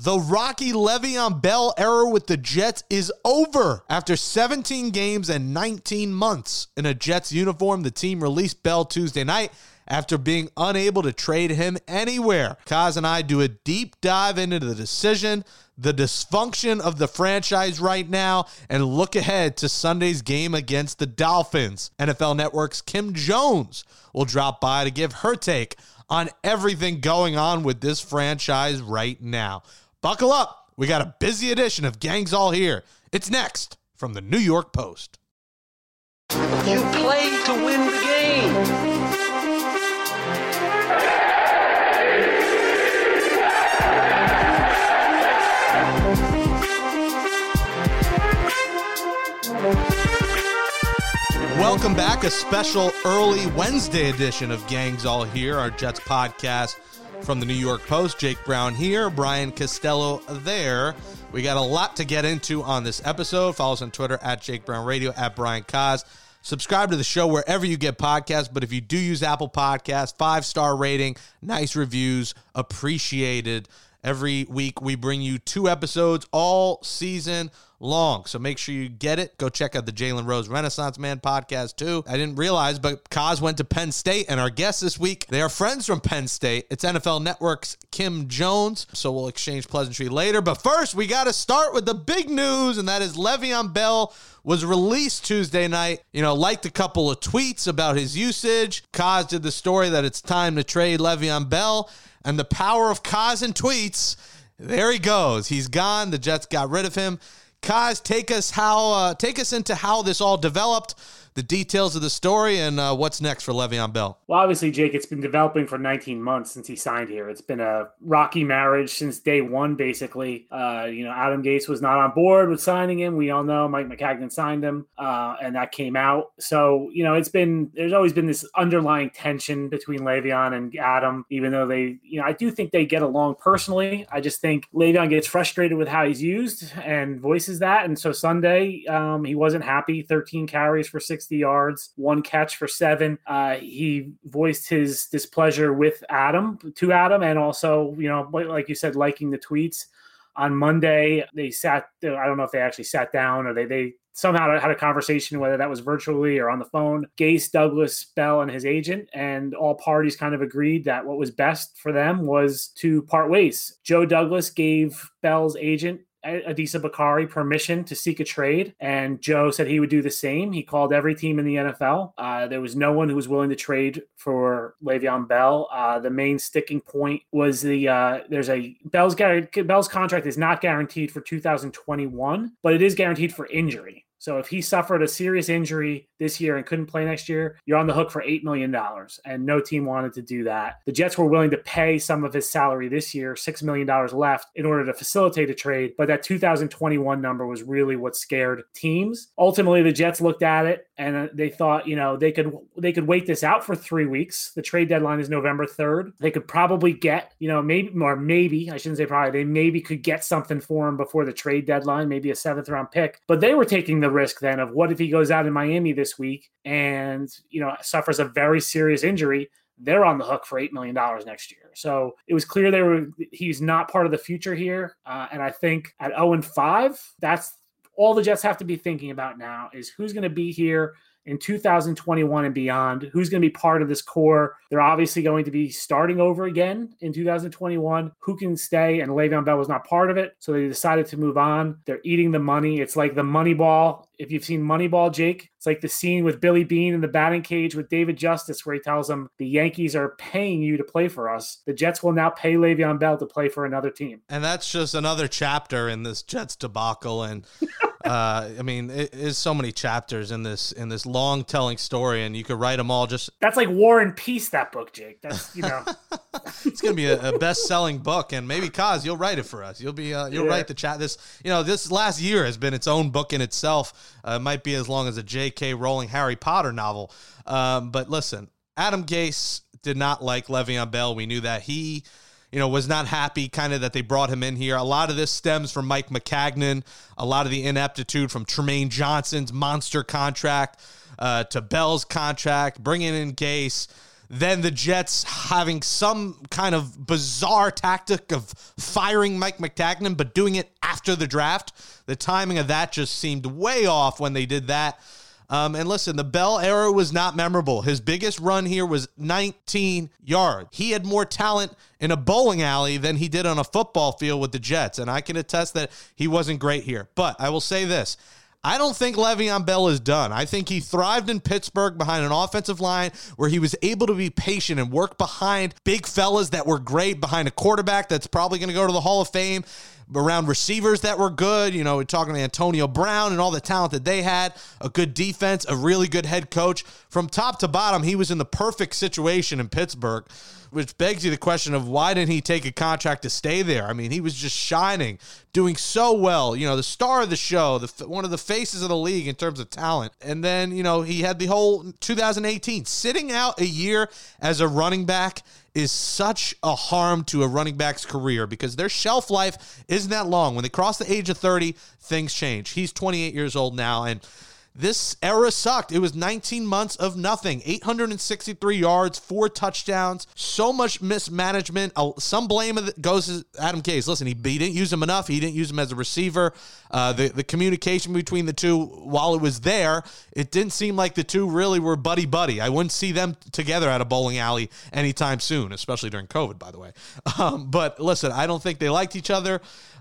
The Rocky Le'Veon Bell era with the Jets is over. After 17 games and 19 months in a Jets uniform, the team released Bell Tuesday night after being unable to trade him anywhere. Kaz and I do a deep dive into the decision, the dysfunction of the franchise right now, and look ahead to Sunday's game against the Dolphins. NFL Network's Kim Jones will drop by to give her take on everything going on with this franchise right now. Buckle up. We got a busy edition of Gangs All Here. It's next from the New York Post. You play to win the game. Welcome back. A special early Wednesday edition of Gangs All Here, our Jets podcast from the New York Post. Jake Brown here, Brian Costello there. We got a lot to get into on this episode. Follow us on Twitter at Jake Brown Radio, at Brian Cos. Subscribe to the show wherever you get podcasts. But if you do use Apple Podcasts, five star rating, nice reviews, appreciated. Every week we bring you two episodes all season long. So make sure you get it. Go check out the Jalen Rose Renaissance Man podcast too. I didn't realize, but Kaz went to Penn State, and our guest this week, they are friends from Penn State. It's NFL Network's Kim Jones. So we'll exchange pleasantry later. But first, we got to start with the big news, and that is Le'Veon Bell was released Tuesday night. You know, liked a couple of tweets about his usage. Kaz did the story that it's time to trade Le'Veon Bell, and the power of Kaz and tweets. There he goes. He's gone. The Jets got rid of him. Kaz, take us how uh, take us into how this all developed the details of the story and uh, what's next for Le'Veon Bell. Well, obviously, Jake, it's been developing for 19 months since he signed here. It's been a rocky marriage since day one, basically. Uh, you know, Adam Gase was not on board with signing him. We all know Mike Maccagnan signed him, uh, and that came out. So, you know, it's been there's always been this underlying tension between Le'Veon and Adam, even though they, you know, I do think they get along personally. I just think Le'Veon gets frustrated with how he's used and voices that. And so Sunday, um, he wasn't happy. 13 carries for 60 yards, one catch for seven. Uh, he voiced his displeasure with Adam, to Adam, and also, you know, like you said, liking the tweets. On Monday, they sat. I don't know if they actually sat down or they they somehow had a conversation, whether that was virtually or on the phone. Gase, Douglas, Bell, and his agent, and all parties kind of agreed that what was best for them was to part ways. Joe Douglas gave Bell's agent Adisa Bakari permission to seek a trade, and Joe said he would do the same. He called every team in the NFL. Uh, there was no one who was willing to trade for Le'Veon Bell. Uh, the main sticking point was the uh, there's a Bell's Bell's contract is not guaranteed for 2021, but it is guaranteed for injury. So if he suffered a serious injury this year and couldn't play next year, you're on the hook for $8 million. And no team wanted to do that. The Jets were willing to pay some of his salary this year, $6 million left, in order to facilitate a trade. But that 2021 number was really what scared teams. Ultimately, the Jets looked at it and uh, they thought, you know, they could they could wait this out for three weeks. The trade deadline is November 3rd. They could probably get, you know, maybe or maybe, I shouldn't say probably, they maybe could get something for him before the trade deadline, maybe a seventh round pick. But they were taking the the risk then of what if he goes out in Miami this week and you know suffers a very serious injury they're on the hook for eight million dollars next year. So it was clear they were he's not part of the future here. Uh, and I think at zero and five, that's all the Jets have to be thinking about now is who's going to be here in 2021 and beyond. Who's going to be part of this core? They're obviously going to be starting over again in 2021. Who can stay? And Le'Veon Bell was not part of it, so they decided to move on. They're eating the money. It's like the money ball if you've seen Moneyball, Jake, it's like the scene with Billy Beane in the batting cage with David Justice, where he tells him the Yankees are paying you to play for us. The Jets will now pay Le'Veon Bell to play for another team. And that's just another chapter in this Jets debacle. And uh, I mean, it is so many chapters in this in this long telling story, and you could write them all. Just that's like War and Peace. That book, Jake. That's you know, it's gonna be a, a best selling book, and maybe Kaz, you'll write it for us. You'll be uh, you'll yeah. write the chat. This you know, this last year has been its own book in itself uh, might be as long as a J.K. Rowling Harry Potter novel. Um, but listen, Adam Gase did not like Le'Veon Bell. We knew that he, you know, was not happy kind of that they brought him in here. A lot of this stems from Mike Maccagnan. A lot of the ineptitude from Trumaine Johnson's monster contract uh, to Bell's contract, bringing in Gase then the Jets having some kind of bizarre tactic of firing Mike Maccagnan, but doing it after the draft. The timing of that just seemed way off when they did that. Um, and listen, the Bell era was not memorable. His biggest run here was 19 yards. He had more talent in a bowling alley than he did on a football field with the Jets. And I can attest that he wasn't great here. But I will say this I don't think Le'Veon Bell is done. I think he thrived in Pittsburgh behind an offensive line where he was able to be patient and work behind big fellas that were great, behind a quarterback that's probably going to go to the Hall of Fame around receivers that were good. You know, we're talking to Antonio Brown and all the talent that they had, a good defense, a really good head coach. From top to bottom, he was in the perfect situation in Pittsburgh, which begs you the question of why didn't he take a contract to stay there? I mean, he was just shining, doing so well. You know, the star of the show, the one of the faces of the league in terms of talent. And then, you know, he had the whole 2018 sitting out a year as a running back is such a harm to a running back's career because their shelf life isn't that long. When they cross the age of 30, things change. He's 28 years old now and this era sucked. It was 19 months of nothing. 863 yards, four touchdowns, so much mismanagement. Some blame goes to Adam Gase. Listen, he, he didn't use him enough. He didn't use him as a receiver. Uh, the, the communication between the two, while it was there, it didn't seem like the two really were buddy buddy. I wouldn't see them together at a bowling alley anytime soon, especially during COVID, by the way. Um, but listen, I don't think they liked each other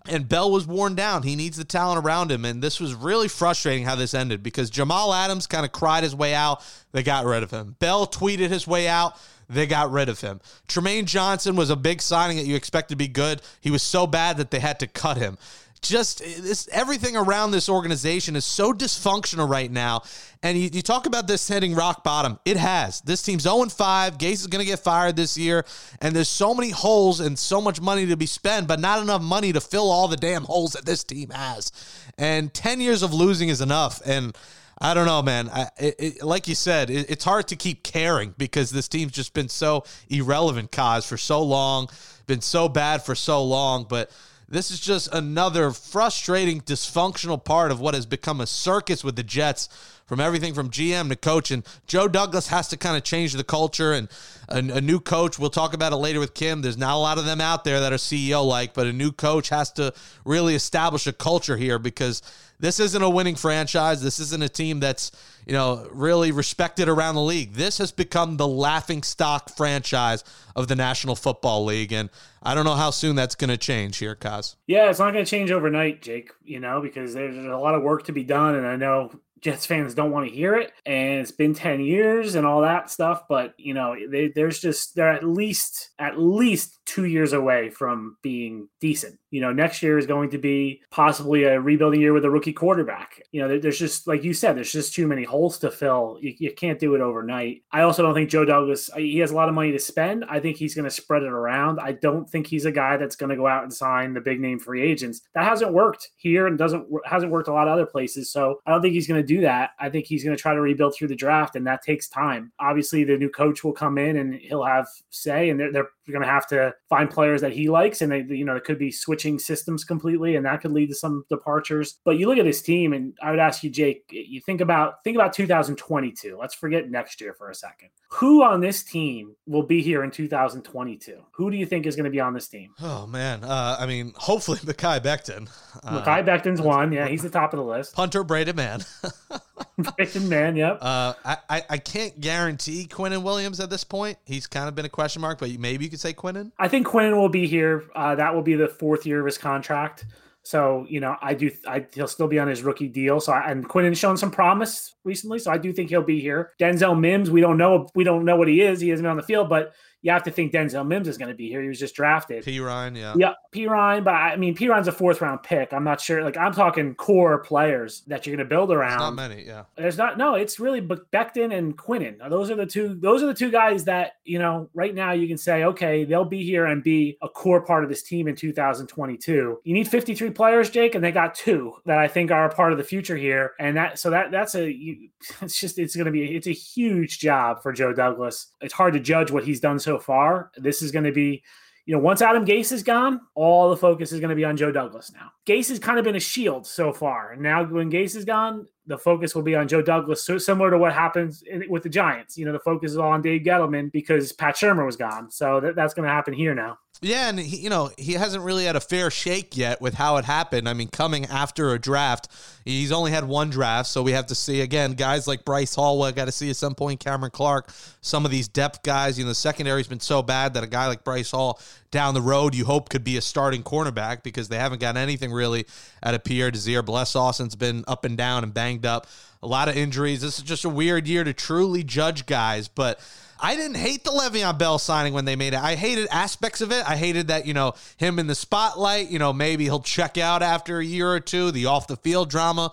and Bell was worn down. He needs the talent around him. And this was really frustrating how this ended because Jamal Adams kind of cried his way out. They got rid of him. Bell tweeted his way out. They got rid of him. Trumaine Johnson was a big signing that you expect to be good. He was so bad that they had to cut him just this everything around this organization is so dysfunctional right now. And you, you talk about this hitting rock bottom. It has. This team's 0 5. Gase is going to get fired this year. And there's so many holes and so much money to be spent, but not enough money to fill all the damn holes that this team has. And 10 years of losing is enough. And I don't know, man. I, it, it, like you said, it, it's hard to keep caring because this team's just been so irrelevant, cause for so long, been so bad for so long. But this is just another frustrating, dysfunctional part of what has become a circus with the Jets from everything from GM to coach. And Joe Douglas has to kind of change the culture and a, a, new coach. We'll talk about it later with Kim. There's not a lot of them out there that are CEO like, but a new coach has to really establish a culture here because this isn't a winning franchise. This isn't a team that's, you know, really respected around the league. This has become the laughing stock franchise of the National Football League. And I don't know how soon that's going to change here, Kaz. Yeah, it's not going to change overnight, Jake, you know, because there's a lot of work to be done. And I know Jets fans don't want to hear it, and it's been ten years and all that stuff. But you know, they, there's just they're at least at least two years away from being decent. You know, next year is going to be possibly a rebuilding year with a rookie quarterback. You know, there's just like you said, there's just too many holes to fill. You, you can't do it overnight. I also don't think Joe Douglas. He has a lot of money to spend. I think he's going to spread it around. I don't think he's a guy that's going to go out and sign the big name free agents. That hasn't worked here and doesn't hasn't worked a lot of other places. So I don't think he's going to do that. I think he's going to try to rebuild through the draft, and that takes time. Obviously, the new coach will come in and he'll have say, and they're, they're going to have to find players that he likes, and they, you know, it could be switching systems completely, and that could lead to some departures. But you look at this team, and I would ask you, Jake, you think about think about 2022. Let's forget next year for a second. Who on this team will be here in 2022? Who do you think is going to be on this team? Oh man, uh, I mean, hopefully Mekhi Becton. Uh, Mekhi Becton's one. Yeah, he's the top of the list. Punter Braden Mann. Braden Mann. Yep. Uh, I, I I can't guarantee Quinnen Williams at this point. He's kind of been a question mark, but maybe you could say Quinnen. I think Quinnen will be here. Uh, that will be the fourth year of his contract. So you know, I do. I, he'll still be on his rookie deal. So I, and Quinnen's shown some promise recently, so I do think he'll be here. Denzel Mims, we don't know. We don't know what he is. He hasn't been on the field, but you have to think Denzel Mims is going to be here. He was just drafted. Perine, yeah. Yeah, Perine. but I mean, Perine's a fourth round pick. I'm not sure. Like, I'm talking core players that you're going to build around. not many, yeah. There's not, no, it's really Becton and Quinnen. Those are the two, those are the two guys that, you know, right now you can say, okay, they'll be here and be a core part of this team in 2022. You need 53 players, Jake, and they got two that I think are a part of the future here. And that, so that, that's a, you, it's just, it's going to be, it's a huge job for Joe Douglas. It's hard to judge what he's done so far. This is going to be, you know, once Adam Gase is gone, all the focus is going to be on Joe Douglas now. Gase has kind of been a shield so far. And now when Gase is gone, the focus will be on Joe Douglas, so similar to what happens in, with the Giants. You know, the focus is all on Dave Gettleman because Pat Shurmur was gone. So that, that's going to happen here now. Yeah, and he, you know he hasn't really had a fair shake yet with how it happened. I mean, coming after a draft, he's only had one draft, so we have to see again. Guys like Bryce Hall, I got to see at some point. Cameron Clark, some of these depth guys. You know, the secondary's been so bad that a guy like Bryce Hall down the road, you hope could be a starting cornerback because they haven't got anything really out of Pierre Desir. Bless Austin's been up and down and banged up. A lot of injuries. This is just a weird year to truly judge guys, but. I didn't hate the Le'Veon Bell signing when they made it. I hated aspects of it. I hated that, you know, him in the spotlight, you know, maybe he'll check out after a year or two, the off the field drama.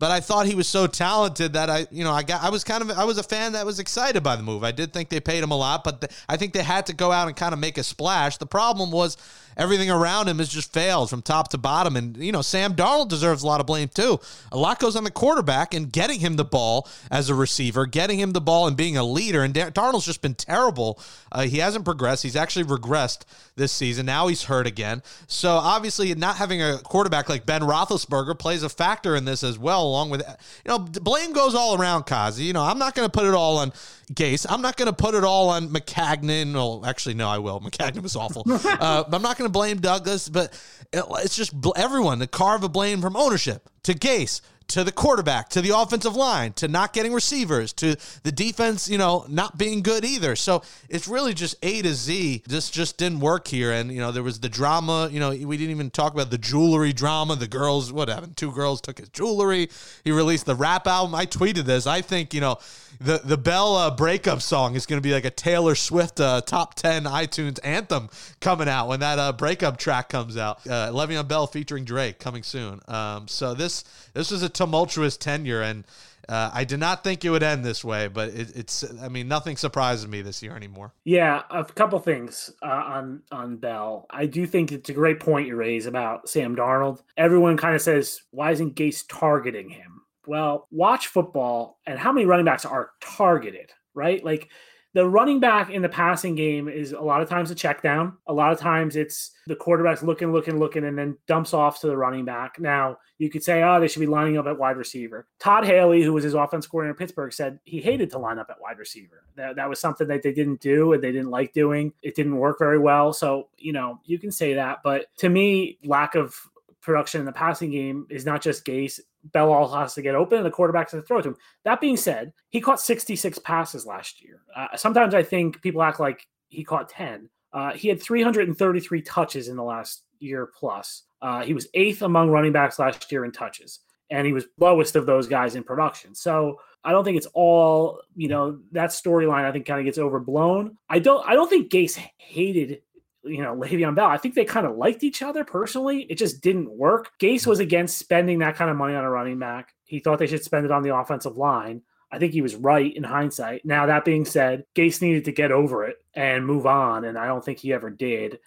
But I thought he was so talented that I, you know, I got, I was kind of, I was a fan that was excited by the move. I did think they paid him a lot, but the, I think they had to go out and kind of make a splash. The problem was everything around him has just failed from top to bottom. And, you know, Sam Darnold deserves a lot of blame too. A lot goes on the quarterback and getting him the ball as a receiver, getting him the ball and being a leader. And Darnold's just been terrible. Uh, he hasn't progressed. He's actually regressed this season. Now he's hurt again. So obviously, not having a quarterback like Ben Roethlisberger plays a factor in this as well, along with, you know, blame goes all around Kazi. You know, I'm not going to put it all on Gase. I'm not going to put it all on Maccagnan. Well, actually, no, I will. Maccagnan was awful. uh, I'm not going to blame Douglas, but it's just everyone to carve a blame from ownership to Gase to the quarterback, to the offensive line, to not getting receivers, to the defense, you know, not being good either. So it's really just A to Z. This just didn't work here. And, you know, there was the drama, you know, we didn't even talk about the jewelry drama. The girls, what happened? Two girls took his jewelry. He released the rap album. I tweeted this. I think, you know, the the Bell uh, breakup song is going to be like a Taylor Swift uh, top ten iTunes anthem coming out when that uh, breakup track comes out. Uh, Le'Veon Bell featuring Drake coming soon. Um, so this this was a tumultuous tenure, and uh, I did not think it would end this way. But it, it's I mean nothing surprises me this year anymore. Yeah, a couple things uh, on on Bell. I do think it's a great point you raise about Sam Darnold. Everyone kind of says why isn't Gase targeting him? Well, watch football and how many running backs are targeted, right? Like the running back in the passing game is a lot of times a check down. A lot of times it's the quarterback's looking, looking, looking, and then dumps off to the running back. Now, you could say, oh, they should be lining up at wide receiver. Todd Haley, who was his offense coordinator in Pittsburgh, said he hated to line up at wide receiver. That, that was something that they didn't do and they didn't like doing. It didn't work very well. So, you know, you can say that. But to me, lack of production in the passing game is not just Gase. Bell also has to get open and the quarterback has to throw to him. That being said, he caught 66 passes last year. Uh, sometimes I think people act like he caught 10. Uh, he had 333 touches in the last year plus. Uh, he was eighth among running backs last year in touches, and he was lowest of those guys in production. So I don't think it's all you know. That storyline I think kind of gets overblown. I don't. I don't think Gase hated you know, Le'Veon Bell. I think they kind of liked each other personally. It just didn't work. Gase was against spending that kind of money on a running back. He thought they should spend it on the offensive line. I think he was right in hindsight. Now, that being said, Gase needed to get over it and move on. And I don't think he ever did.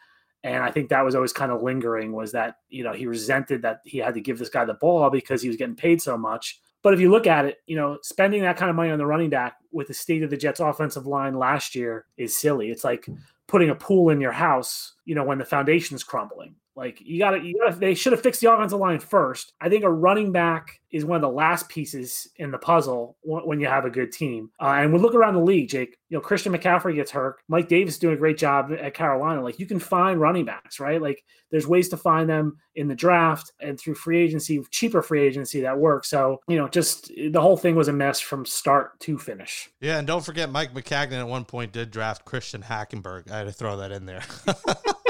And I think that was always kind of lingering was that, you know, he resented that he had to give this guy the ball because he was getting paid so much. But if you look at it, you know, spending that kind of money on the running back with the state of the Jets offensive line last year is silly. It's like putting a pool in your house, you know, when the foundation's crumbling. Like you got to, you they should have fixed the offensive line first. I think a running back is one of the last pieces in the puzzle when you have a good team. Uh, and we look around the league, Jake. You know, Christian McCaffrey gets hurt. Mike Davis is doing a great job at Carolina. Like you can find running backs, right? Like there's ways to find them in the draft and through free agency, cheaper free agency that works. So you know, just the whole thing was a mess from start to finish. Yeah, and don't forget Mike Maccagnan at one point did draft Christian Hackenberg. I had to throw that in there.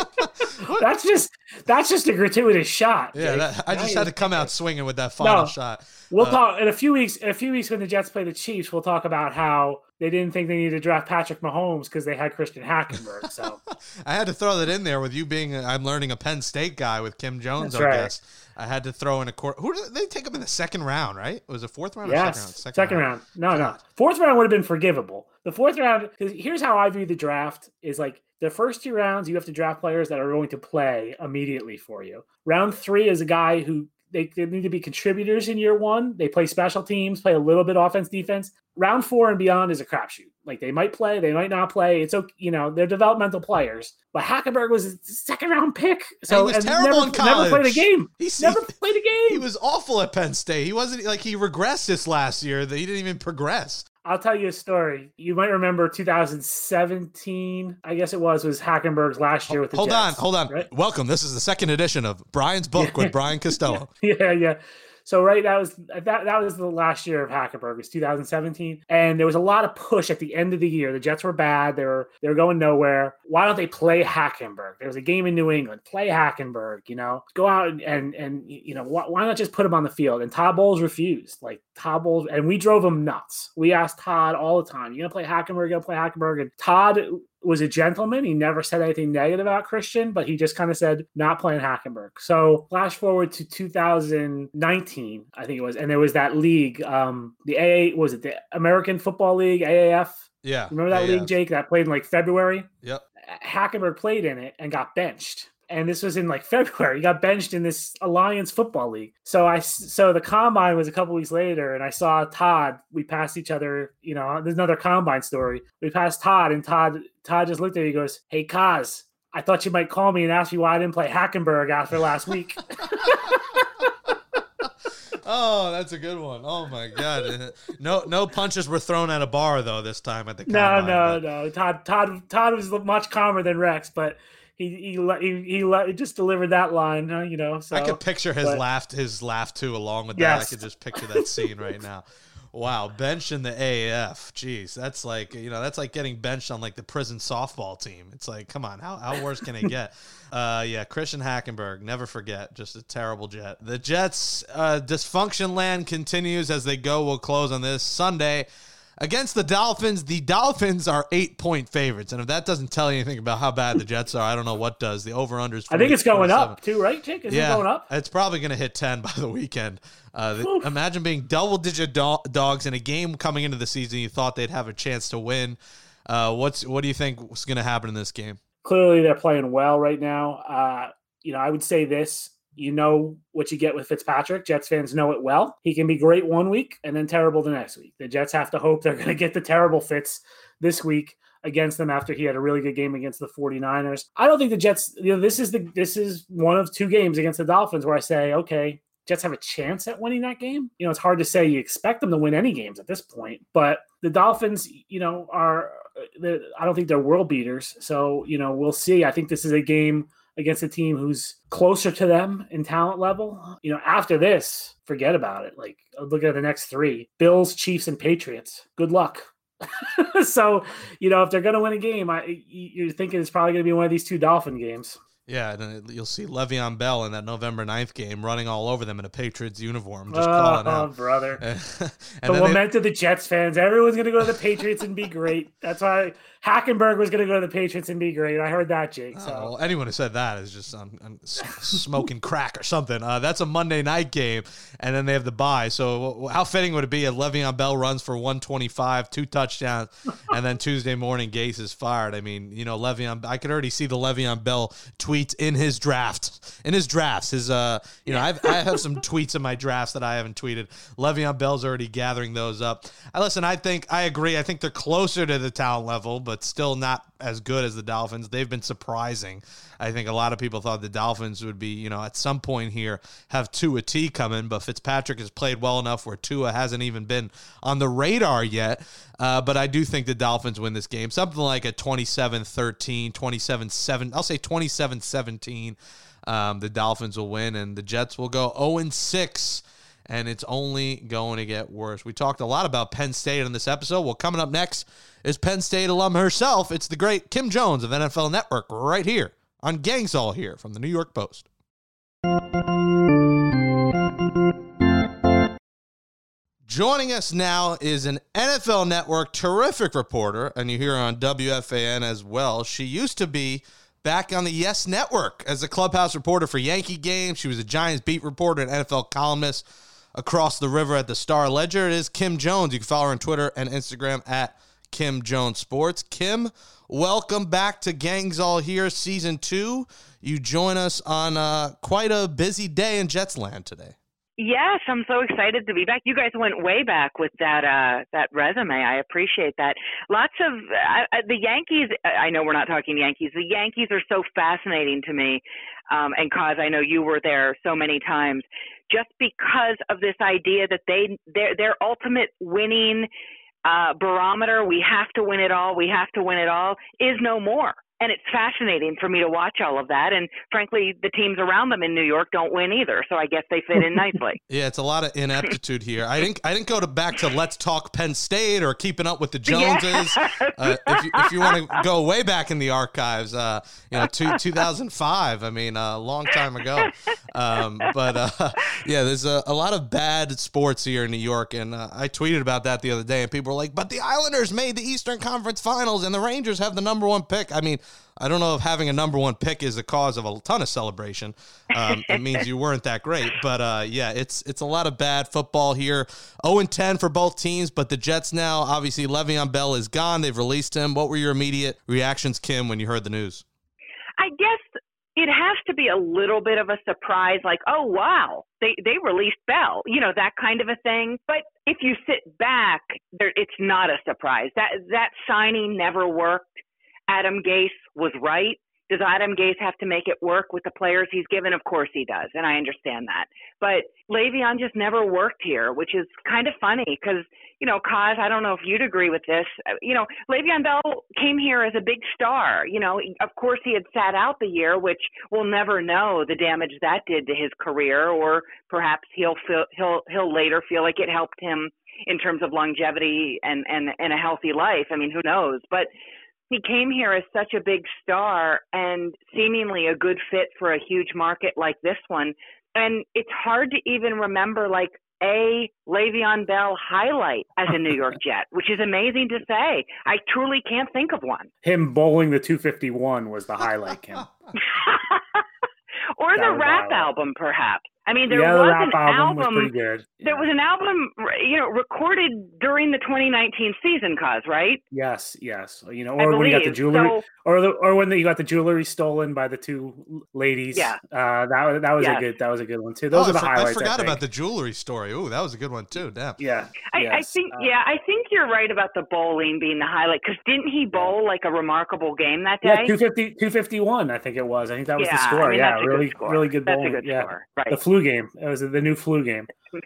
that's just that's just a gratuitous shot. Yeah, that, I just had to come out swinging with that final no, shot. We'll uh, talk in a few weeks. In a few weeks when the Jets play the Chiefs, we'll talk about how they didn't think they needed to draft Patrick Mahomes because they had Christian Hackenberg. So I had to throw that in there with you being. i am learning a Penn State guy with Kim Jones. That's I right. guess I had to throw in a court. Who did they take him in the second round? Right? It Was a fourth round? Yes, second round. Second, second round. round. No, God. no. Fourth round would have been forgivable. The fourth round, because here's how I view the draft: is like the first two rounds, you have to draft players that are going to play immediately for you. Round three is a guy who they, they need to be contributors in year one. They play special teams, play a little bit offense, defense. Round four and beyond is a crapshoot. Like they might play, they might not play. It's okay, you know, they're developmental players. But Hackenberg was a second round pick, so he was terrible never, in college. Never played a game. He's, never played a game. He was awful at Penn State. He wasn't like he regressed this last year. That he didn't even progress. I'll tell you a story. You might remember 2017, I guess it was, was Hackenberg's last year with the Hold Jets, on, hold on. right? Welcome. This is the second edition of Brian's book with Brian Costello. yeah, yeah. So right, that was uh, that that was the last year of Hackenberg, was 2017, and there was a lot of push at the end of the year. The Jets were bad; they were they were going nowhere. Why don't they play Hackenberg? There was a game in New England. Play Hackenberg. You know, go out and and, and you know why, why not just put him on the field? And Todd Bowles refused. Like Todd Bowles, and we drove him nuts. We asked Todd all the time, "You gonna play Hackenberg? You gonna play Hackenberg?" And Todd was a gentleman. He never said anything negative about Christian, but he just kind of said not playing Hackenberg. So flash forward to 2019, I think it was, and there was that league, um, the AA was it the American Football League, AAF? Yeah. Remember that yeah, league, Jake? That played in like February. Yep. Hackenberg played in it and got benched. And this was in like February. He got benched in this Alliance Football League. So I so the combine was a couple weeks later, and I saw Todd. We passed each other. You know, there's another combine story. We passed Todd, and Todd Todd just looked at me. He goes, "Hey, Kaz, I thought you might call me and ask me why I didn't play Hackenberg after last week." Oh, that's a good one. Oh my god. No no punches were thrown at a bar though this time at the no, combine, no, but- no. Todd Todd Todd was much calmer than Rex, but he he he, he, just delivered that line. You know, so I could picture his but- laugh his laugh too along with that. I could just picture that scene right now. Wow, bench in the AF. Jeez, that's like you know that's like getting benched on like the prison softball team. It's like, come on, how how worse can it get? Uh, yeah, Christian Hackenberg, never forget, just a terrible Jet. The Jets' uh, dysfunction land continues as they go. We'll close on this Sunday against the Dolphins. The Dolphins are eight point favorites, and if that doesn't tell you anything about how bad the Jets are, I don't know what does. The over under is. I think it's going up too, right, Jake? Is it going up? It's probably going to hit 10 by the weekend. Uh, the- imagine being double digit do- dogs in a game coming into the season you thought they'd have a chance to win. Uh, what's what do you think is going to happen in this game? Clearly, they're playing well right now. Uh, you know, I would say this. You know what you get with Fitzpatrick. Jets fans know it well. He can be great one week and then terrible the next week. The Jets have to hope they're going to get the terrible Fitz this week against them after he had a really good game against the 49ers. I don't think the Jets, you know, this is the this is one of two games against the Dolphins where I say, okay, Jets have a chance at winning that game. You know, it's hard to say you expect them to win any games at this point, but the Dolphins, you know, are I don't think they're world beaters. So, you know, we'll see. I think this is a game against a team who's closer to them in talent level. You know, after this, forget about it. Like, look at the next three Bills, Chiefs, and Patriots. Good luck. so, you know, if they're going to win a game, I, you're thinking it's probably going to be one of these two Dolphin games. Yeah, and you'll see Le'Veon Bell in that November 9th game running all over them in a Patriots uniform, just oh, calling out. brother. and The then they- lament of the Jets fans. Everyone's going to go to the Patriots and be great. That's why Hackenberg was going to go to the Patriots and be great. I heard that, Jake. So. Oh, well, anyone who said that is just on, on s- smoking crack or something. Uh, that's a Monday night game, and then they have the bye. So, how fitting would it be if Le'Veon Bell runs for 125, two touchdowns, and then Tuesday morning Gase is fired? I mean, you know, Le'Veon. I could already see the Le'Veon Bell tweets in his draft, in his drafts. His, uh, you know, I've, I have some tweets in my drafts that I haven't tweeted. Le'Veon Bell's already gathering those up. I listen. I think I agree. I think they're closer to the talent level, but still not as good as the Dolphins. They've been surprising. I think a lot of people thought the Dolphins would be, you know, at some point here have Tua T coming, but Fitzpatrick has played well enough where Tua hasn't even been on the radar yet. Uh, but I do think the Dolphins win this game. Something like a 27 13, 27 7. I'll say 27 17. Um, the Dolphins will win, and the Jets will go 0 6 and it's only going to get worse. We talked a lot about Penn State in this episode. Well, coming up next is Penn State alum herself. It's the great Kim Jones of NFL Network right here on Gangs All Here from the New York Post. Joining us now is an NFL Network terrific reporter, and you hear her on WFAN as well. She used to be back on the Yes Network as a clubhouse reporter for Yankee games. She was a Giants beat reporter and NFL columnist across the river at the Star Ledger. It is Kim Jones. You can follow her on Twitter and Instagram at Kim Jones Sports. Kim, welcome back to Gangs All Here, season two. You join us on uh, quite a busy day in Jetsland today. Yes, I'm so excited to be back. You guys went way back with that uh that resume. I appreciate that. Lots of uh, the Yankees. I know we're not talking Yankees. The Yankees are so fascinating to me, um, and cause I know you were there so many times, just because of this idea that they their their ultimate winning uh, barometer. We have to win it all. We have to win it all. Is no more and it's fascinating for me to watch all of that. And frankly, the teams around them in New York don't win either, so I guess they fit in nicely. yeah, it's a lot of ineptitude here. I didn't I didn't go to back to Let's Talk Penn State or Keeping Up with the Joneses. Uh, if you, if you want to go way back in the archives, uh, you know, two, 2005. I mean, a long time ago. Um, but uh, yeah, there's a, a, lot of bad sports here in New York, and uh, I tweeted about that the other day, and people were like, "But the Islanders made the Eastern Conference Finals, and the Rangers have the number one pick." I mean. I don't know if having a number one pick is a cause of a ton of celebration. Um, it means you weren't that great, but uh, yeah, it's it's a lot of bad football here. Zero and ten for both teams, but the Jets now obviously Le'Veon Bell is gone. They've released him. What were your immediate reactions, Kim, when you heard the news? I guess it has to be a little bit of a surprise, like, oh wow, they they released Bell, you know, that kind of a thing. But if you sit back, there, it's not a surprise. That that signing never worked. Adam Gase was right. Does Adam Gase have to make it work with the players he's given? Of course he does, and I understand that. But Le'Veon just never worked here, which is kind of funny because, you know, Kaz, I don't know if you'd agree with this. You know, Le'Veon Bell came here as a big star. You know, of course he had sat out the year, which we'll never know the damage that did to his career, or perhaps he'll feel he'll he'll later feel like it helped him in terms of longevity and and and a healthy life. I mean, who knows? But he came here as such a big star and seemingly a good fit for a huge market like this one. And it's hard to even remember like a Le'Veon Bell highlight as a New York Jet, which is amazing to say. I truly can't think of one. Him bowling the 251 was the highlight, Kim. or the rap album, perhaps. I mean, there yeah, was an album. album was yeah. There was an album, you know, recorded during the 2019 season, cause right? Yes, yes. You know, or when you got the jewelry, so, or the, or when the, you got the jewelry stolen by the two ladies. Yeah, uh, that that was yes. a good that was a good one too. Those oh, are the I highlights. I forgot I about the jewelry story. Ooh, that was a good one too. Damn. Yeah. I, yes. I think uh, yeah, I think you're right about the bowling being the highlight because didn't he bowl like a remarkable game that day? Yeah, 250, 251, I think it was. I think that was yeah, the score. I mean, yeah, really, really good bowling. Good yeah, score. right. The flu game. It was the new flu game.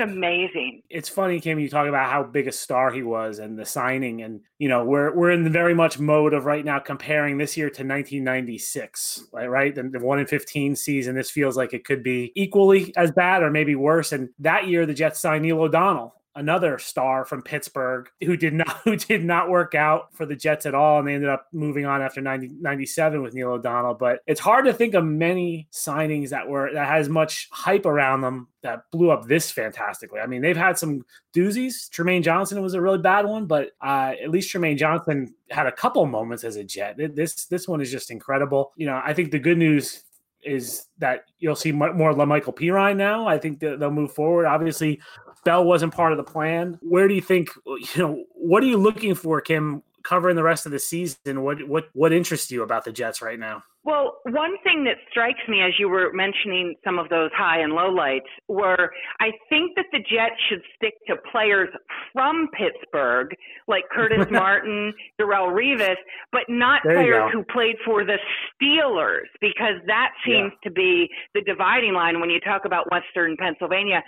It's amazing. It's funny, Kim. You talk about how big a star he was and the signing, and you know we're we're in the very much mode of right now comparing this year to 1996, right? Right, the, the one in 15 season. This feels like it could be equally as bad or maybe worse. And that year, the Jets signed Neil O'Donnell, another star from Pittsburgh who did not who did not work out for the Jets at all, and they ended up moving on after 90, 97 with Neil O'Donnell. But it's hard to think of many signings that were that has much hype around them that blew up this fantastically. I mean, they've had some doozies. Trumaine Johnson was a really bad one, but uh, at least Trumaine Johnson had a couple moments as a Jet. This this one is just incredible. You know, I think the good news is that you'll see more La'Mical Perine now. I think they'll move forward. Obviously, Bell wasn't part of the plan. Where do you think, you know, what are you looking for, Kim, covering the rest of the season? What what what interests you about the Jets right now? Well, one thing that strikes me as you were mentioning some of those high and low lights were I think that the Jets should stick to players from Pittsburgh, like Curtis Martin, Darrelle Revis, but not there players who played for the Steelers, because that seems yeah. to be the dividing line when you talk about Western Pennsylvania.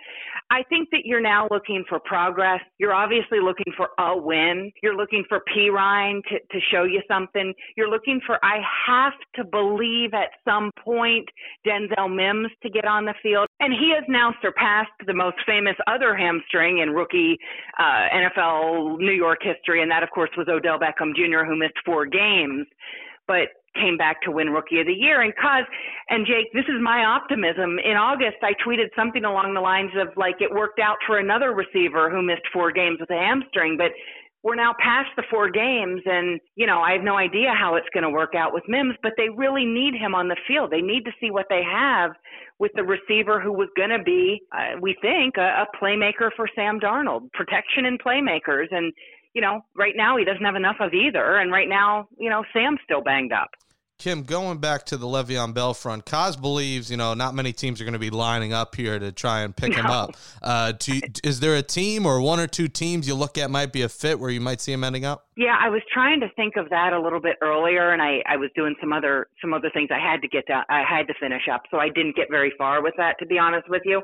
I think that you're now looking for progress. You're obviously looking for a win. You're looking for Perine to, to show you something. You're looking for, I have to believe believe at some point Denzel Mims to get on the field. And he has now surpassed the most famous other hamstring in rookie uh, NFL New York history. And that, of course, was Odell Beckham Jr., who missed four games. But came back to win rookie of the year and Kaz and Jake this is my optimism in August I tweeted something along the lines of like it worked out for another receiver who missed four games with a hamstring but we're now past the four games and you know i have no idea how it's going to work out with mims but they really need him on the field. They need to see what they have with the receiver who was going to be uh, we think a, a playmaker for sam darnold protection and playmakers. And you know right now he doesn't have enough of either. And right now you know sam's still banged up Kim, going back to the Le'Veon Bell front, Kaz believes you know not many teams are going to be lining up here to try and pick no. him up. Uh, do, is there a team or one or two teams you look at might be a fit where you might see him ending up? Yeah, I was trying to think of that a little bit earlier, and I, I was doing some other some other things I had to get to, I had to finish up, so I didn't get very far with that, to be honest with you.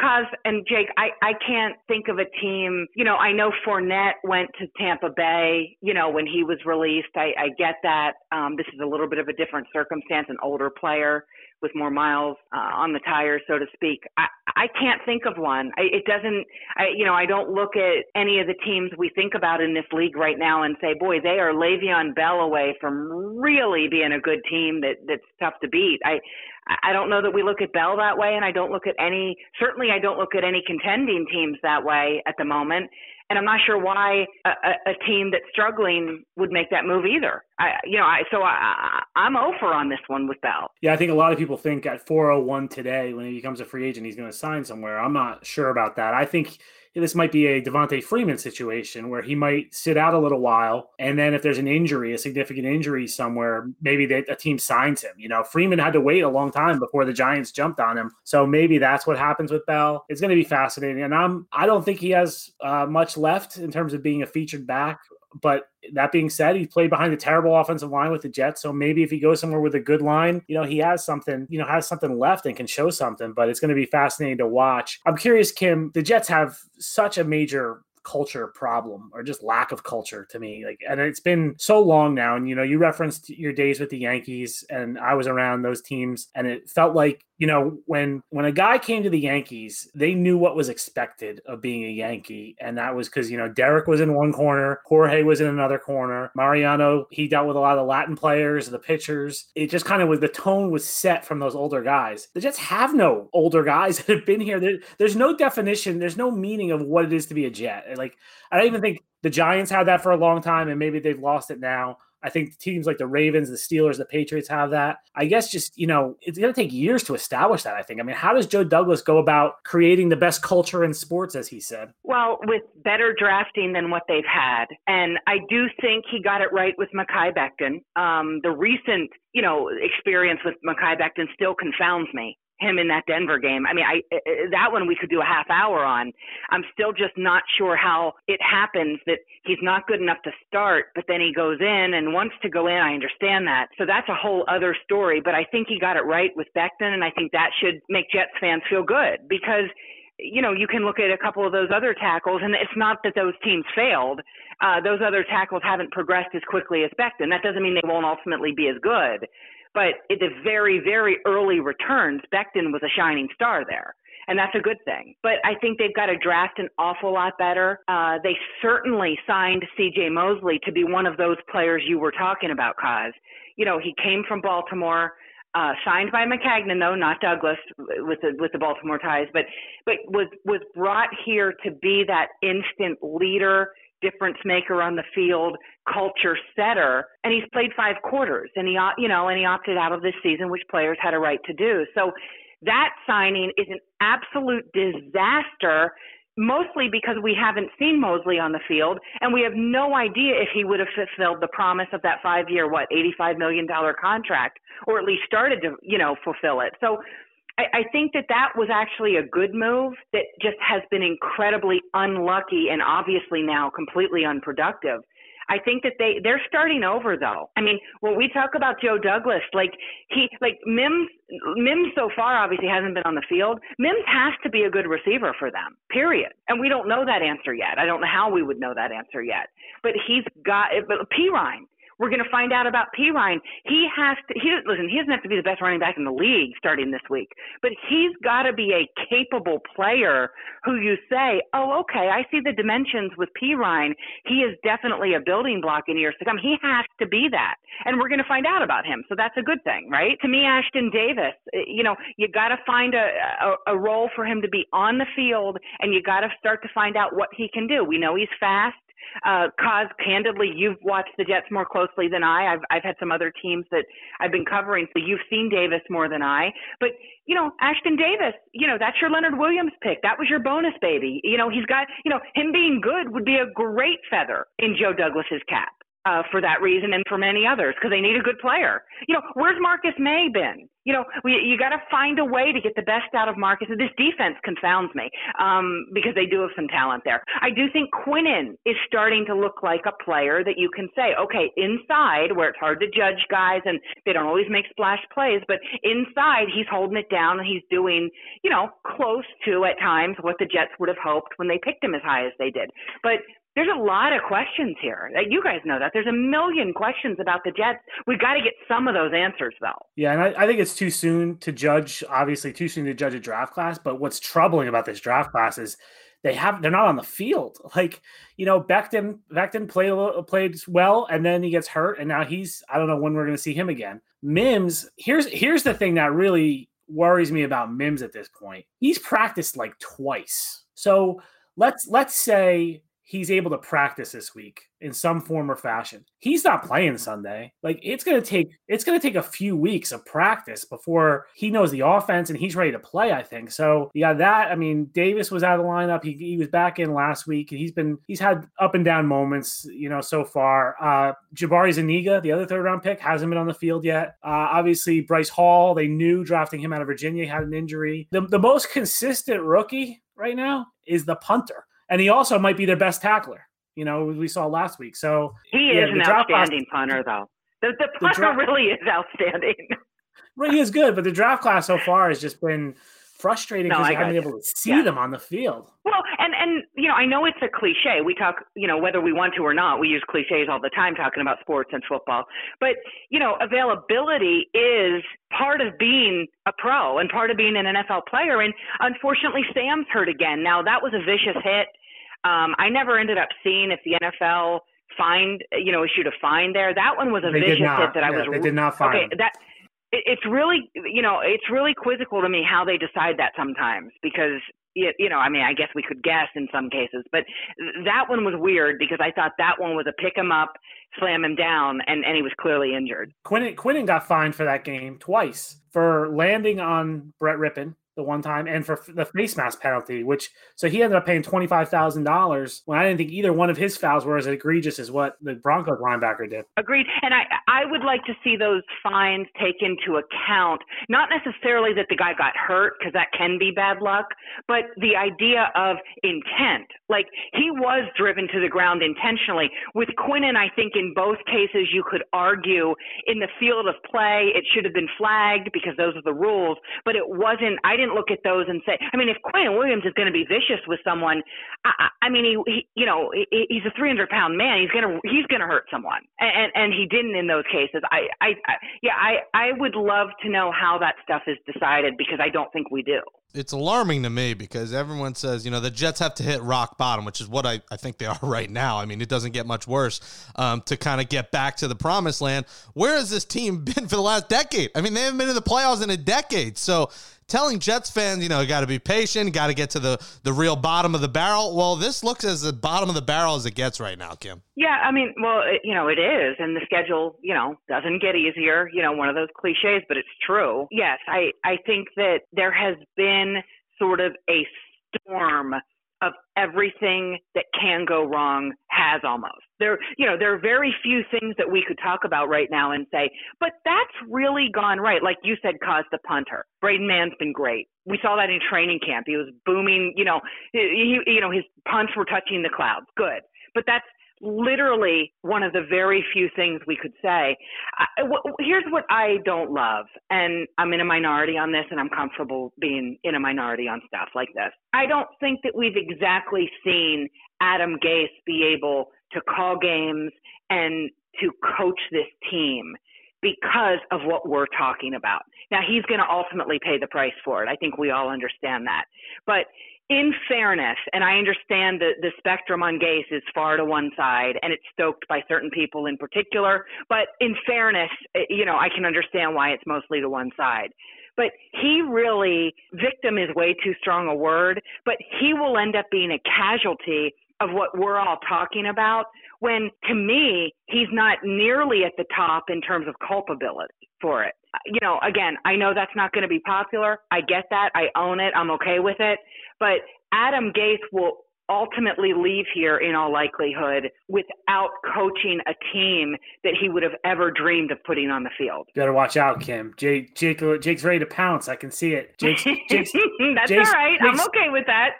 Kaz and Jake, I I can't think of a team. You know, I know Fournette went to Tampa Bay. You know, when he was released, I I get that. Um, this is a little bit of a different circumstance, an older player with more miles uh, on the tires, so to speak. I, I can't think of one. I, it doesn't, I, you know, I don't look at any of the teams we think about in this league right now and say, boy, they are Le'Veon Bell away from really being a good team that that's tough to beat. I, I don't know that we look at Bell that way, and I don't look at any. Certainly, I don't look at any contending teams that way at the moment and I'm not sure why a, a, team that's struggling would make that move either. I, you know, I so I, I'm over on this one with Bell. Yeah, I think a lot of people think at 401 today, when he becomes a free agent, he's going to sign somewhere. I'm not sure about that. I think this might be a Devonta Freeman situation where he might sit out a little while, and then if there's an injury, a significant injury somewhere, maybe they, a team signs him. You know, Freeman had to wait a long time before the Giants jumped on him, so maybe that's what happens with Bell. It's going to be fascinating, and I'm I don't think he has uh, much left in terms of being a featured back but that being said, he played behind a terrible offensive line with the Jets. So maybe if he goes somewhere with a good line, you know, he has something, you know, has something left and can show something. But it's going to be fascinating to watch. I'm curious, Kim. The Jets have such a major culture problem or just lack of culture to me. Like, and it's been so long now. And, you know, you referenced your days with the Yankees, and I was around those teams, and it felt like you know when when a guy came to the yankees they knew what was expected of being a yankee and that was because you know derek was in one corner jorge was in another corner mariano he dealt with a lot of latin players the pitchers it just kind of was the tone was set from those older guys the jets have no older guys that have been here there, there's no definition there's no meaning of what it is to be a jet like i don't even think the giants had that for a long time and maybe they've lost it now I think teams like the Ravens, the Steelers, the Patriots have that. I guess just, you know, it's going to take years to establish that, I think. I mean, how does Joe Douglas go about creating the best culture in sports, as he said? Well, with better drafting than what they've had. And I do think he got it right with Mekhi Becton. Um, the recent, you know, experience with Mekhi Becton still confounds me him in that Denver game. I mean, I that one we could do a half hour on. I'm still just not sure how it happens that he's not good enough to start, but then he goes in and wants to go in. I understand that. So that's a whole other story, but I think he got it right with Becton and I think that should make Jets fans feel good because you know, you can look at a couple of those other tackles, and it's not that those teams failed. Uh, those other tackles haven't progressed as quickly as Becton. That doesn't mean they won't ultimately be as good. But at the very, very early returns, Becton was a shining star there. And that's a good thing. But I think they've got to draft an awful lot better. Uh, they certainly signed CJ Mosley to be one of those players you were talking about, Kaz. You know, he came from Baltimore. Uh, signed by Maccagnan, though not Douglas, with the with the Baltimore ties, but but was was brought here to be that instant leader, difference maker on the field, culture setter, and he's played five quarters, and he you know, and he opted out of this season, which players had a right to do. So that signing is an absolute disaster. Mostly because we haven't seen Mosley on the field, and we have no idea if he would have fulfilled the promise of that five-year, what, eighty-five million dollar contract, or at least started to, you know, fulfill it. So I, I think that that was actually a good move that just has been incredibly unlucky and obviously now completely unproductive. I think that they they're starting over though. I mean, when we talk about Joe Douglas, like he like Mims Mims so far obviously hasn't been on the field. Mims has to be a good receiver for them. Period. And we don't know that answer yet. I don't know how we would know that answer yet. But he's got but Perine we're going to find out about Perine. He has to. He listen. He doesn't have to be the best running back in the league starting this week, but he's got to be a capable player who you say, "Oh, okay, I see the dimensions with Perine. He is definitely a building block in years to come. He has to be that, and we're going to find out about him. So that's a good thing, right? To me, Ashtyn Davis, eh, you know, you got to find a, a a role for him to be on the field, and you got to start to find out what he can do. We know he's fast. Uh, Kaz candidly, you've watched the Jets more closely than I. I've I've had some other teams that I've been covering, so you've seen Davis more than I. But you know, Ashtyn Davis, you know, that's your Leonard Williams pick. That was your bonus baby. You know, he's got, you know, him being good would be a great feather in Joe Douglas's cap. Uh, for that reason and for many others because they need a good player. You know, where's Marcus Maye been? You know, we, you got to find a way to get the best out of Marcus. This defense confounds me um, because they do have some talent there. I do think Quinnen is starting to look like a player that you can say, okay, inside where it's hard to judge guys and they don't always make splash plays, but inside he's holding it down and he's doing, you know, close to at times what the Jets would have hoped when they picked him as high as they did. But there's a lot of questions here. That you guys know that. There's a million questions about the Jets. We've got to get some of those answers, though. Yeah, and I, I, think it's too soon to judge. Obviously, too soon to judge a draft class. But what's troubling about this draft class is they have they're not on the field. Like you know, Becton Becton played played well, and then he gets hurt, and now he's I don't know when we're going to see him again. Mims, here's here's the thing that really worries me about Mims at this point. He's practiced like twice. So let's let's say he's able to practice this week in some form or fashion. He's not playing Sunday. Like it's going to take it's going to take a few weeks of practice before he knows the offense and he's ready to play, I think. So, yeah, that I mean, Davis was out of the lineup. He, he was back in last week and he's been he's had up and down moments, you know, so far. Uh Jabari Zuniga, the other third round pick, hasn't been on the field yet. Uh obviously Bryce Hall, they knew drafting him out of Virginia had an injury. The the most consistent rookie right now is the punter and he also might be their best tackler. You know, we saw last week. So he yeah, is an outstanding class, punter, though. The, the punter the dra- really is outstanding. right, he is good, but the draft class so far has just been frustrating because no, you haven't been able to see yeah. them on the field. Well, and and you know, I know it's a cliche. We talk, you know, whether we want to or not, we use cliches all the time talking about sports and football. But you know, availability is part of being a pro and part of being an NFL player. And unfortunately, Sam's hurt again. Now that was a vicious hit. Um, I never ended up seeing if the NFL find, you know, issued a fine there. That one was a they vicious hit that yeah, I was. They did not find. Okay, that it's really, you know, it's really quizzical to me how they decide that sometimes because you know, I mean, I guess we could guess in some cases, but that one was weird because I thought that one was a pick him up, slam him down, and, and he was clearly injured. Quinnen, Quinnen got fined for that game twice for landing on Brett Rypien the one time and for the face mask penalty, which so he ended up paying twenty five thousand dollars when I didn't think either one of his fouls were as egregious as what the Broncos linebacker did. Agreed, and I I would like to see those fines take into account not necessarily that the guy got hurt because that can be bad luck, but the idea of intent. Like he was driven to the ground intentionally. With Quinnen, I think in both cases you could argue in the field of play it should have been flagged because those are the rules, but it wasn't. I didn't didn't look at those and say, I mean, if Quinnen Williams is going to be vicious with someone, I, I mean, he, he, you know, he, he's a 300 pound man. He's gonna, he's gonna hurt someone, and, and and he didn't in those cases. I, I, I, yeah, I, I would love to know how that stuff is decided because I don't think we do it's alarming to me because everyone says, you know, the Jets have to hit rock bottom, which is what I, I think they are right now. I mean, it doesn't get much worse um, to kind of get back to the promised land. Where has this team been for the last decade? I mean, they haven't been in the playoffs in a decade. So telling Jets fans, you know, you got to be patient, got to get to the the real bottom of the barrel. Well, this looks as the bottom of the barrel as it gets right now, Kim. Yeah, I mean, well, it, you know, it is, and the schedule, you know, doesn't get easier. You know, one of those cliches, but it's true. Yes, I I think that there has been sort of a storm of everything that can go wrong has almost. There, you know, there are very few things that we could talk about right now and say, but that's really gone right. Like you said, caused the punter. Braden Mann's been great. We saw that in training camp. He was booming. You know, he, you know, his punts were touching the clouds. Good, but that's literally one of the very few things we could say. I, w- here's what I don't love, and I'm in a minority on this, and I'm comfortable being in a minority on stuff like this. I don't think that we've exactly seen Adam Gase be able to call games and to coach this team because of what we're talking about. Now, he's going to ultimately pay the price for it. I think we all understand that. But in fairness, and I understand that the spectrum on Gase is far to one side and it's stoked by certain people in particular, but in fairness, eh, you know, I can understand why it's mostly to one side. But he really, victim is way too strong a word, but he will end up being a casualty of what we're all talking about when to me, he's not nearly at the top in terms of culpability for it. You know, again, I know that's not going to be popular. I get that. I own it. I'm okay with it. But Adam Gase will ultimately leave here in all likelihood without coaching a team that he would have ever dreamed of putting on the field. Better watch out, Kim. Jake, Jake, Jake's ready to pounce. I can see it. Jake's, Jake's That's Jake's, all right. I'm okay with that.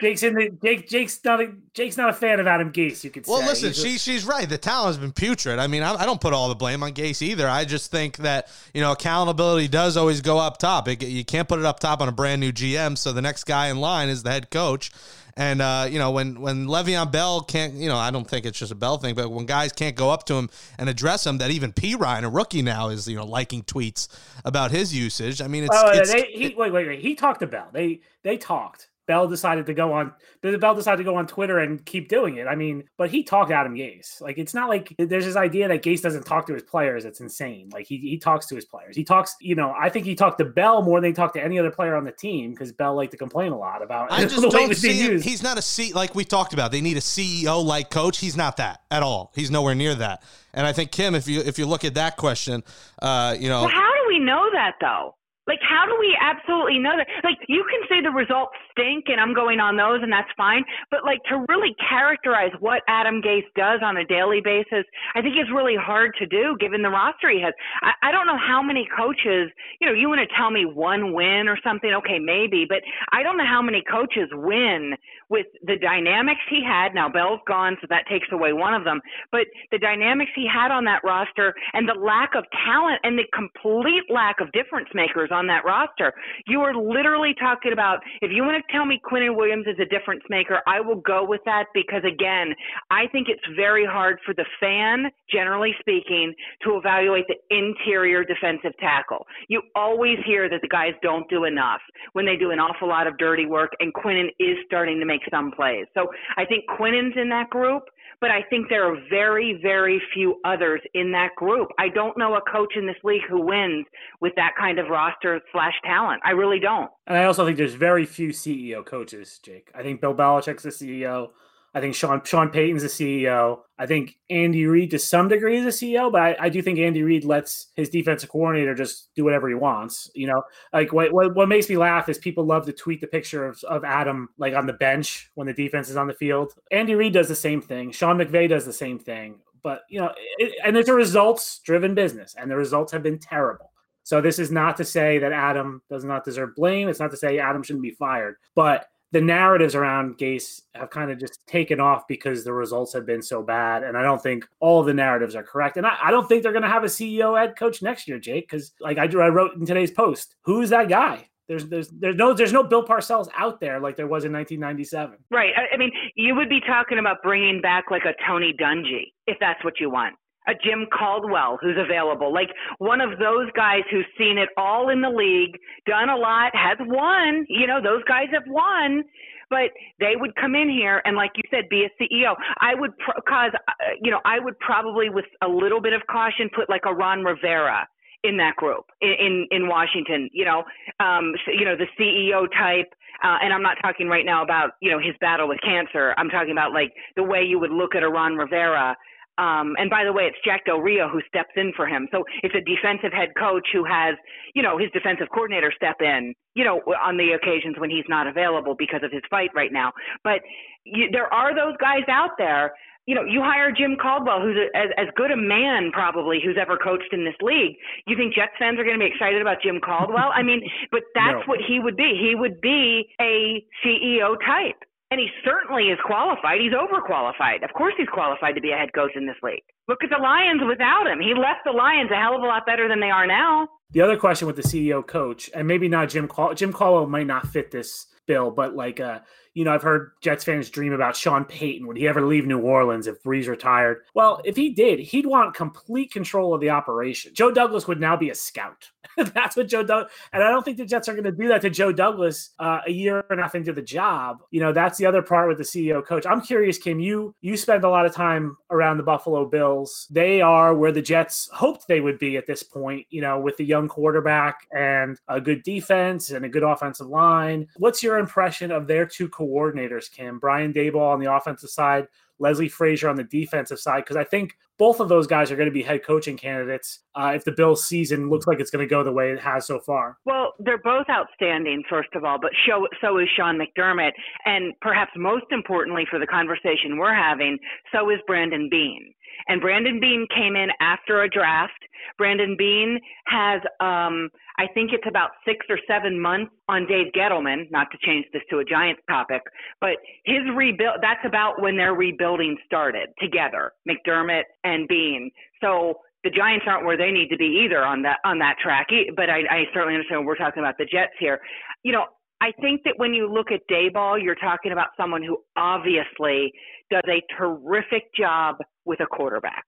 Jake's in the Jake. Jake's not a Jake's not a fan of Adam Gase. You could well, say. listen, she she's right. The talent has been putrid. I mean, I, I, don't put all the blame on Gase either. I just think that you know accountability does always go up top. It, you can't put it up top on a brand new GM. So the next guy in line is the head coach. And uh, you know when when Le'Veon Bell can't, you know, I don't think it's just a Bell thing, but when guys can't go up to him and address him, that even Perine, a rookie now, is you know liking tweets about his usage. I mean, it's, oh, it's they, he, wait, wait, wait. He talked to Bell. They they talked. Bell decided to go on. Bell decided to go on Twitter and keep doing it. I mean, but he talked Adam Gase. Like it's not like there's this idea that Gase doesn't talk to his players. It's insane. Like he he talks to his players. He talks. You know, I think he talked to Bell more than he talked to any other player on the team because Bell liked to complain a lot about. I just don't see him. He's not a C like we talked about. They need a CEO like coach. He's not that at all. He's nowhere near that. And I think Kim, if you if you look at that question, uh, you know, well, how do we know that though? Like, how do we absolutely know that? Like, you can say the results stink and I'm going on those and that's fine. But, like, to really characterize what Adam Gase does on a daily basis, I think is really hard to do given the roster he has. I, I don't know how many coaches, you know, you want to tell me one win or something. Okay, maybe. But I don't know how many coaches win with the dynamics he had. Now, Bell's gone, so that takes away one of them. But the dynamics he had on that roster and the lack of talent and the complete lack of difference makers on that roster. You are literally talking about if you want to tell me Quinnen Williams is a difference maker, I will go with that because again, I think it's very hard for the fan, generally speaking, to evaluate the interior defensive tackle. You always hear that the guys don't do enough when they do an awful lot of dirty work, and Quinnen is starting to make some plays. So I think Quinnen's in that group but I think there are very, very few others in that group. I don't know a coach in this league who wins with that kind of roster slash talent. I really don't. And I also think there's very few CEO coaches, Jake. I think Bill Belichick's the CEO. I think Sean Sean Payton's the CEO. I think Andy Reid to some degree is a CEO, but I, I, do think Andy Reid lets his defensive coordinator just do whatever he wants. You know, like what, what, what makes me laugh is people love to tweet the picture of, of Adam like on the bench when the defense is on the field. Andy Reid does the same thing. Sean McVay does the same thing. But you know, it, and it's a results driven business, and the results have been terrible. So this is not to say that Adam does not deserve blame. It's not to say Adam shouldn't be fired, but the narratives around Gase have kind of just taken off because the results have been so bad. And I don't think all of the narratives are correct. And I, I don't think they're going to have a CEO head coach next year, Jake, because like I, I wrote in today's post, who's that guy? There's there's there's no there's no Bill Parcells out there like there was in 1997. Right. I, I mean, you would be talking about bringing back like a Tony Dungy if that's what you want a Jim Caldwell who's available, like one of those guys who's seen it all in the league, done a lot, has won. You know, those guys have won, but they would come in here and, like you said, be a CEO. I would, pro- cause, uh, you know, I would probably, with a little bit of caution, put like a Ron Rivera in that group in in, in Washington. You know, um, you know the CEO type. Uh, and I'm not talking right now about you know his battle with cancer. I'm talking about like the way you would look at a Ron Rivera um, and by the way, it's Jack Del Rio who steps in for him. So it's a defensive head coach who has, you know, his defensive coordinator step in, you know, on the occasions when he's not available because of his fight right now. But you, there are those guys out there. You know, you hire Jim Caldwell, who's a, as, as good a man probably who's ever coached in this league. You think Jets fans are going to be excited about Jim Caldwell? I mean, but that's no. what he would be. He would be a CEO type. And he certainly is qualified. He's overqualified. Of course, he's qualified to be a head coach in this league. Look at the Lions without him. He left the Lions a hell of a lot better than they are now. The other question with the CEO coach, and maybe not Jim Call, Jim Caldwell might not fit this bill, but like, uh, you know, I've heard Jets fans dream about Sean Payton. Would he ever leave New Orleans if Brees retired? Well, if he did, he'd want complete control of the operation. Joe Douglas would now be a scout. That's what Joe Douglas, and I don't think the Jets are going to do that to Joe Douglas uh, a year and a half into the job. You know, that's the other part with the CEO coach. I'm curious, Kim. You you spend a lot of time around the Buffalo Bills. They are where the Jets hoped they would be at this point. You know, with the young quarterback and a good defense and a good offensive line. What's your impression of their two? coordinators, Kim. Brian Daboll on the offensive side Leslie Frazier on the defensive side because I think both of those guys are going to be head coaching candidates uh, if the Bills season looks like it's going to go the way it has so far. Well, they're both outstanding, first of all, but so, so is Sean McDermott. And perhaps most importantly for the conversation we're having, so is Brandon Beane. And Brandon Beane came in after a draft. Brandon Beane has, um, I think it's about six or seven months on Dave Gettleman, not to change this to a Giants topic, but his rebuild, that's about when their rebuilding started together, McDermott and Beane. So the Giants aren't where they need to be either on that, on that track, but I, I certainly understand we're talking about the Jets here. You know, I think that when you look at Daboll, you're talking about someone who obviously does a terrific job with a quarterback.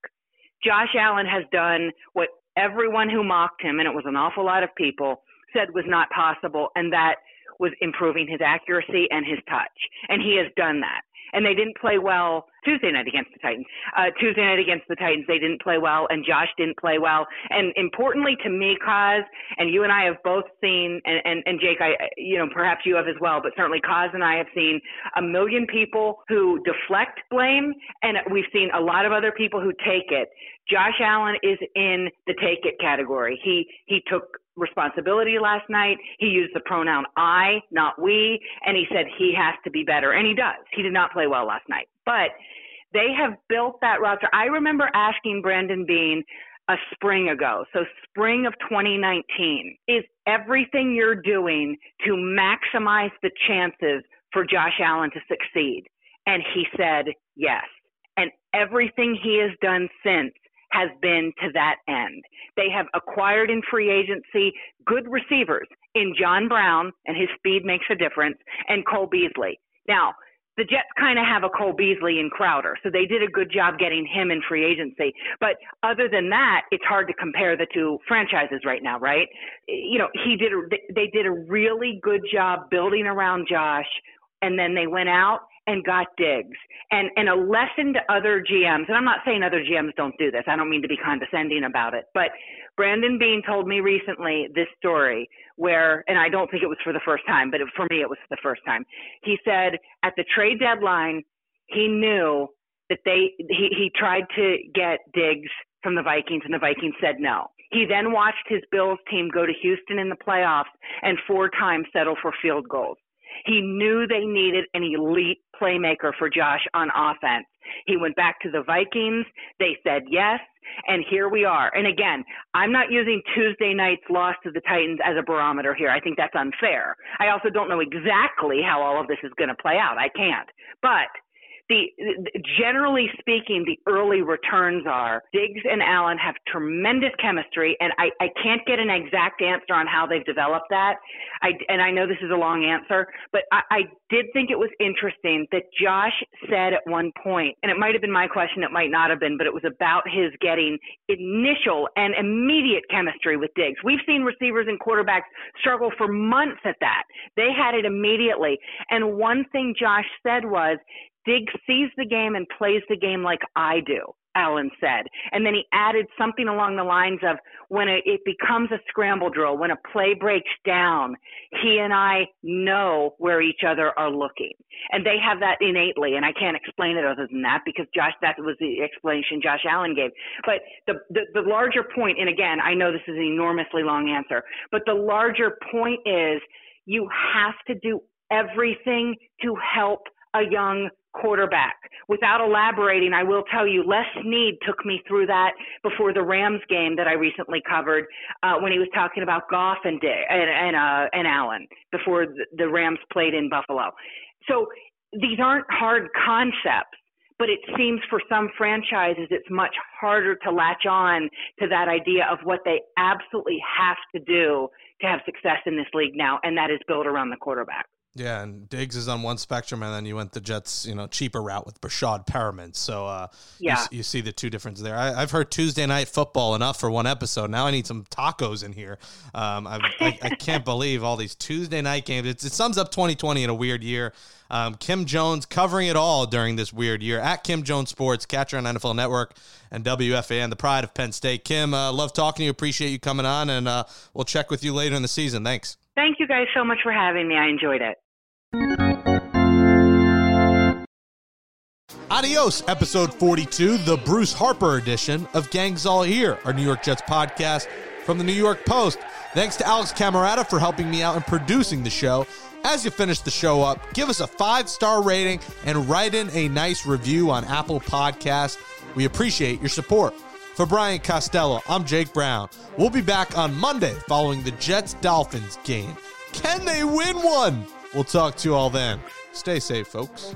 Josh Allen has done what everyone who mocked him, and it was an awful lot of people, said was not possible, and that was improving his accuracy and his touch. And he has done that and they didn't play well Tuesday night against the Titans. Uh, Tuesday night against the Titans, they didn't play well, and Josh didn't play well. And importantly to me, Kaz, and you and I have both seen, and, and, and Jake, I, you know, perhaps you have as well, but certainly Kaz and I have seen a million people who deflect blame, and we've seen a lot of other people who take it. Josh Allen is in the take it category. He he took responsibility last night. He used the pronoun I, not we, and he said he has to be better. And he does. He did not play well last night. But they have built that roster. I remember asking Brandon Beane a spring ago, so spring of 2019, is everything you're doing to maximize the chances for Josh Allen to succeed? And he said yes. And everything he has done since has been to that end. They have acquired in free agency good receivers in John Brown, and his speed makes a difference, and Cole Beasley. Now, the Jets kind of have a Cole Beasley and Crowder, so they did a good job getting him in free agency. But other than that, it's hard to compare the two franchises right now, right? You know, he did. A, they did a really good job building around Josh, and then they went out and got Diggs And and a lesson to other GMs, and I'm not saying other GMs don't do this. I don't mean to be condescending about it, but Brandon Beane told me recently this story where, and I don't think it was for the first time, but for me it was the first time. He said at the trade deadline, he knew that they he he tried to get Diggs from the Vikings, and the Vikings said no. He then watched his Bills team go to Houston in the playoffs and four times settle for field goals. He knew they needed an elite playmaker for Josh on offense. He went back to the Vikings. They said yes. And here we are. And again, I'm not using Tuesday night's loss to the Titans as a barometer here. I think that's unfair. I also don't know exactly how all of this is going to play out. I can't. But the generally speaking, the early returns are Diggs and Allen have tremendous chemistry, and I, I can't get an exact answer on how they've developed that. I and I know this is a long answer, but I, I did think it was interesting that Josh said at one point, and it might have been my question, it might not have been, but it was about his getting initial and immediate chemistry with Diggs. We've seen receivers and quarterbacks struggle for months at that. They had it immediately, and one thing Josh said was Diggs sees the game and plays the game like I do, Allen said. And then he added something along the lines of when it becomes a scramble drill, when a play breaks down, he and I know where each other are looking. And they have that innately. And I can't explain it other than that because Josh, that was the explanation Josh Allen gave. But the, the, the larger point, and again, I know this is an enormously long answer, but the larger point is you have to do everything to help a young quarterback. Without elaborating, I will tell you, Les Snead took me through that before the Rams game that I recently covered uh, when he was talking about Goff and and and, uh, and Allen before the Rams played in Buffalo. So these aren't hard concepts but it seems for some franchises it's much harder to latch on to that idea of what they absolutely have to do to have success in this league now, and that is build around the quarterback. Yeah, and Diggs is on one spectrum, and then you went the Jets, you know, cheaper route with Breshad Perriman. So, uh, yeah, you, you, see the two differences there. I, have heard Tuesday night football enough for one episode. Now I need some tacos in here. Um, I, I, I, can't believe all these Tuesday night games. It's, it sums up 2020 in a weird year. Um, Kim Jones covering it all during this weird year at Kim Jones Sports, catcher on NFL Network and WFAN, the pride of Penn State. Kim, uh, love talking to you. Appreciate you coming on, and uh, we'll check with you later in the season. Thanks. Thank you guys so much for having me. I enjoyed it. Adios, episode 42, the Bruce Harper edition of Gangs All Here, our New York Jets podcast from the New York Post. Thanks to Alex Camerata for helping me out and producing the show. As you finish the show up, give us a five star rating and write in a nice review on Apple Podcasts. We appreciate your support. For Brian Costello, I'm Jake Brown. We'll be back on Monday following the Jets Dolphins game. Can they win one? We'll talk to you all then. Stay safe, folks.